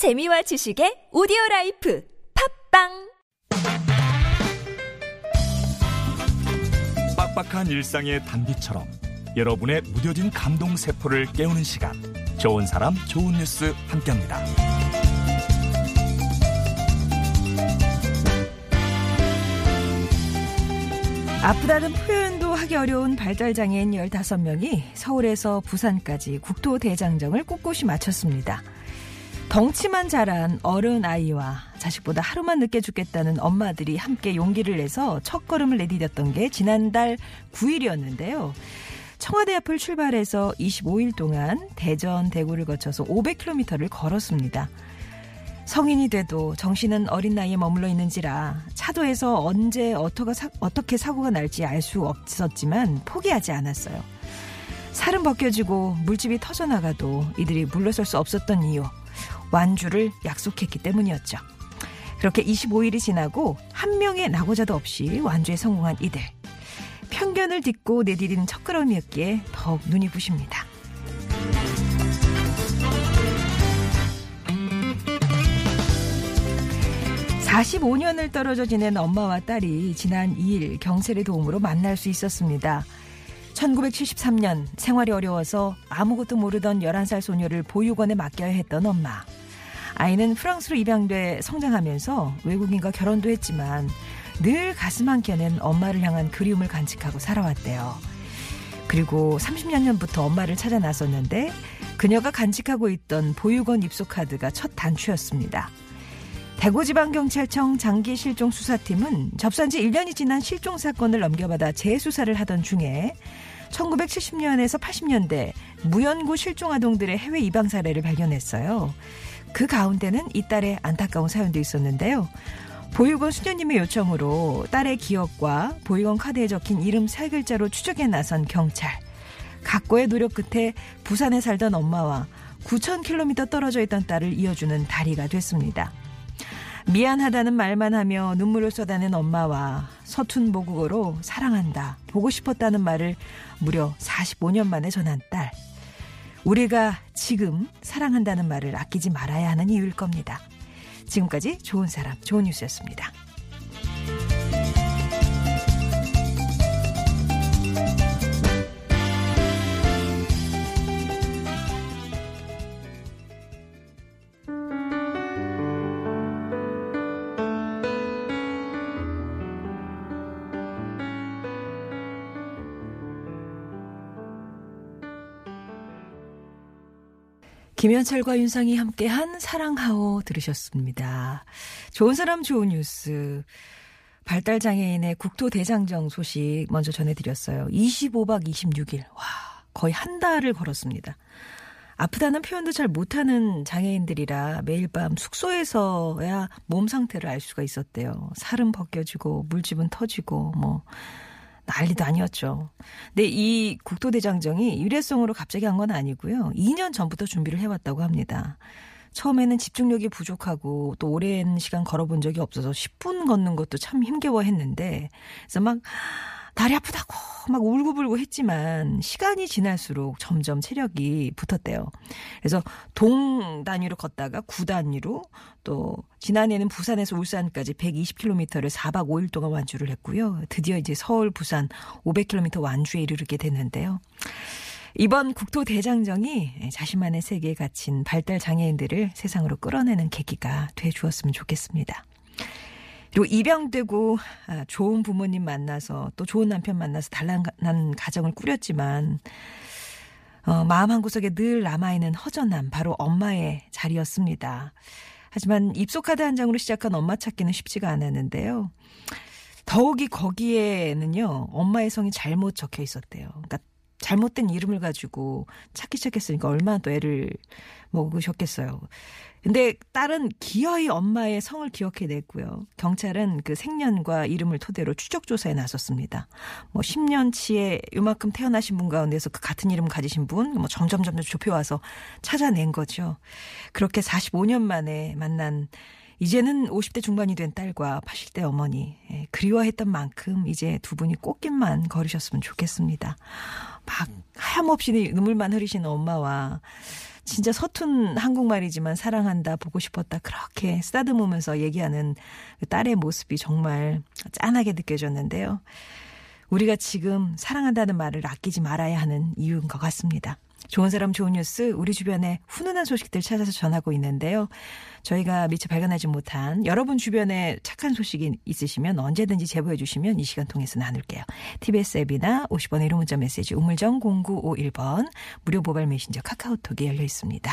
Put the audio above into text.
재미와 지식의 오디오 라이프 팟빵 빡빡한 일상의 단비처럼 여러분의 무뎌진 감동 세포를 깨우는 시간 좋은 사람 좋은 뉴스 함께합니다. 아프다는 표현도 하기 어려운 발달장애인 15명이 서울에서 부산까지 국토대장정을 꿋꿋이 마쳤습니다. 덩치만 자란 어른 아이와 자식보다 하루만 늦게 죽겠다는 엄마들이 함께 용기를 내서 첫 걸음을 내디뎠던 게 지난달 9일이었는데요. 청와대 앞을 출발해서 25일 동안 대전, 대구를 거쳐서 500km를 걸었습니다. 성인이 돼도 정신은 어린 나이에 머물러 있는지라 차도에서 언제 어떻게 사고가 날지 알 수 없었지만 포기하지 않았어요. 살은 벗겨지고 물집이 터져나가도 이들이 물러설 수 없었던 이유 완주를 약속했기 때문이었죠. 그렇게 25일이 지나고 한 명의 낙오자도 없이 완주에 성공한 이들. 편견을 딛고 내디딘 첫걸음이었기에 더욱 눈이 부십니다. (45년을) 떨어져 지낸 엄마와 딸이 지난 2일 경찰의 도움으로 만날 수 있었습니다. 1973년 생활이 어려워서 아무것도 모르던 11살 소녀를 보육원에 맡겨야 했던 엄마. 아이는 프랑스로 입양돼 성장하면서 외국인과 결혼도 했지만 늘 가슴 한켠엔 엄마를 향한 그리움을 간직하고 살아왔대요. 그리고 30년 전부터 엄마를 찾아 나섰는데 그녀가 간직하고 있던 보육원 입소 카드가 첫 단추였습니다. 대구지방경찰청 장기 실종 수사팀은 접수한 지 1년이 지난 실종 사건을 넘겨받아 재수사를 하던 중에 1970년에서 80년대 무연고 실종 아동들의 해외 입양 사례를 발견했어요. 그 가운데는 이 딸의 안타까운 사연도 있었는데요. 보육원 수녀님의 요청으로 딸의 기억과 보육원 카드에 적힌 이름 세 글자로 추적에 나선 경찰. 각고의 노력 끝에 부산에 살던 엄마와 9,000km 떨어져 있던 딸을 이어주는 다리가 됐습니다. 미안하다는 말만 하며 눈물을 쏟아낸 엄마와 서툰 모국어로 사랑한다, 보고 싶었다는 말을 무려 45년 만에 전한 딸. 우리가 지금 사랑한다는 말을 아끼지 말아야 하는 이유일 겁니다. 지금까지 좋은 사람, 좋은 뉴스였습니다. 김현철과 윤상이 함께한 사랑하오 들으셨습니다. 좋은 사람 좋은 뉴스. 발달장애인의 국토대장정 소식 먼저 전해드렸어요. 25박 26일. 와, 거의 한 달을 걸었습니다. 아프다는 표현도 잘 못하는 장애인들이라 매일 밤 숙소에서야 몸 상태를 알 수가 있었대요. 살은 벗겨지고 물집은 터지고 뭐 난리도 아니었죠. 근데 이 국토대장정이 일회성으로 갑자기 한 건 아니고요. 2년 전부터 준비를 해왔다고 합니다. 처음에는 집중력이 부족하고 또 오랜 시간 걸어본 적이 없어서 10분 걷는 것도 참 힘겨워 했는데 그래서 막 다리 아프다고 막 울고불고 했지만 시간이 지날수록 점점 체력이 붙었대요. 그래서 동 단위로 걷다가 구 단위로 또 지난해는 부산에서 울산까지 120km를 4박 5일 동안 완주를 했고요. 드디어 이제 서울 부산 500km 완주에 이르게 됐는데요. 이번 국토 대장정이 자신만의 세계에 갇힌 발달 장애인들을 세상으로 끌어내는 계기가 돼 주었으면 좋겠습니다. 그리고 입양되고 아, 좋은 부모님 만나서 또 좋은 남편 만나서 단란한 가정을 꾸렸지만 어, 마음 한 구석에 늘 남아있는 허전함 바로 엄마의 자리였습니다. 하지만 입소 카드 한 장으로 시작한 엄마 찾기는 쉽지가 않았는데요. 더욱이 거기에는요 엄마의 성이 잘못 적혀 있었대요. 그러니까 잘못된 이름을 가지고 찾기 시작했으니까 얼마나 또 애를 먹으셨겠어요. 근데 딸은 기어이 엄마의 성을 기억해냈고요. 경찰은 그 생년과 이름을 토대로 추적 조사에 나섰습니다. 뭐 10년치에 요만큼 태어나신 분 가운데서 그 같은 이름 가지신 분, 뭐 점점 점점 좁혀 와서 찾아낸 거죠. 그렇게 45년 만에 만난 이제는 50대 중반이 된 딸과 80대 어머니 예, 그리워했던 만큼 이제 두 분이 꽃길만 걸으셨으면 좋겠습니다. 막 하염없이 눈물만 흐리시는 엄마와 진짜 서툰 한국말이지만 사랑한다, 보고 싶었다, 그렇게 쓰다듬으면서 얘기하는 그 딸의 모습이 정말 짠하게 느껴졌는데요. 우리가 지금 사랑한다는 말을 아끼지 말아야 하는 이유인 것 같습니다. 좋은 사람 좋은 뉴스 우리 주변에 훈훈한 소식들 찾아서 전하고 있는데요. 저희가 미처 발견하지 못한 여러분 주변에 착한 소식이 있으시면 언제든지 제보해 주시면 이 시간 통해서 나눌게요. TBS 앱이나 50번의 1호 문자 메시지 우물정 0951번 무료 모바일 메신저 카카오톡이 열려 있습니다.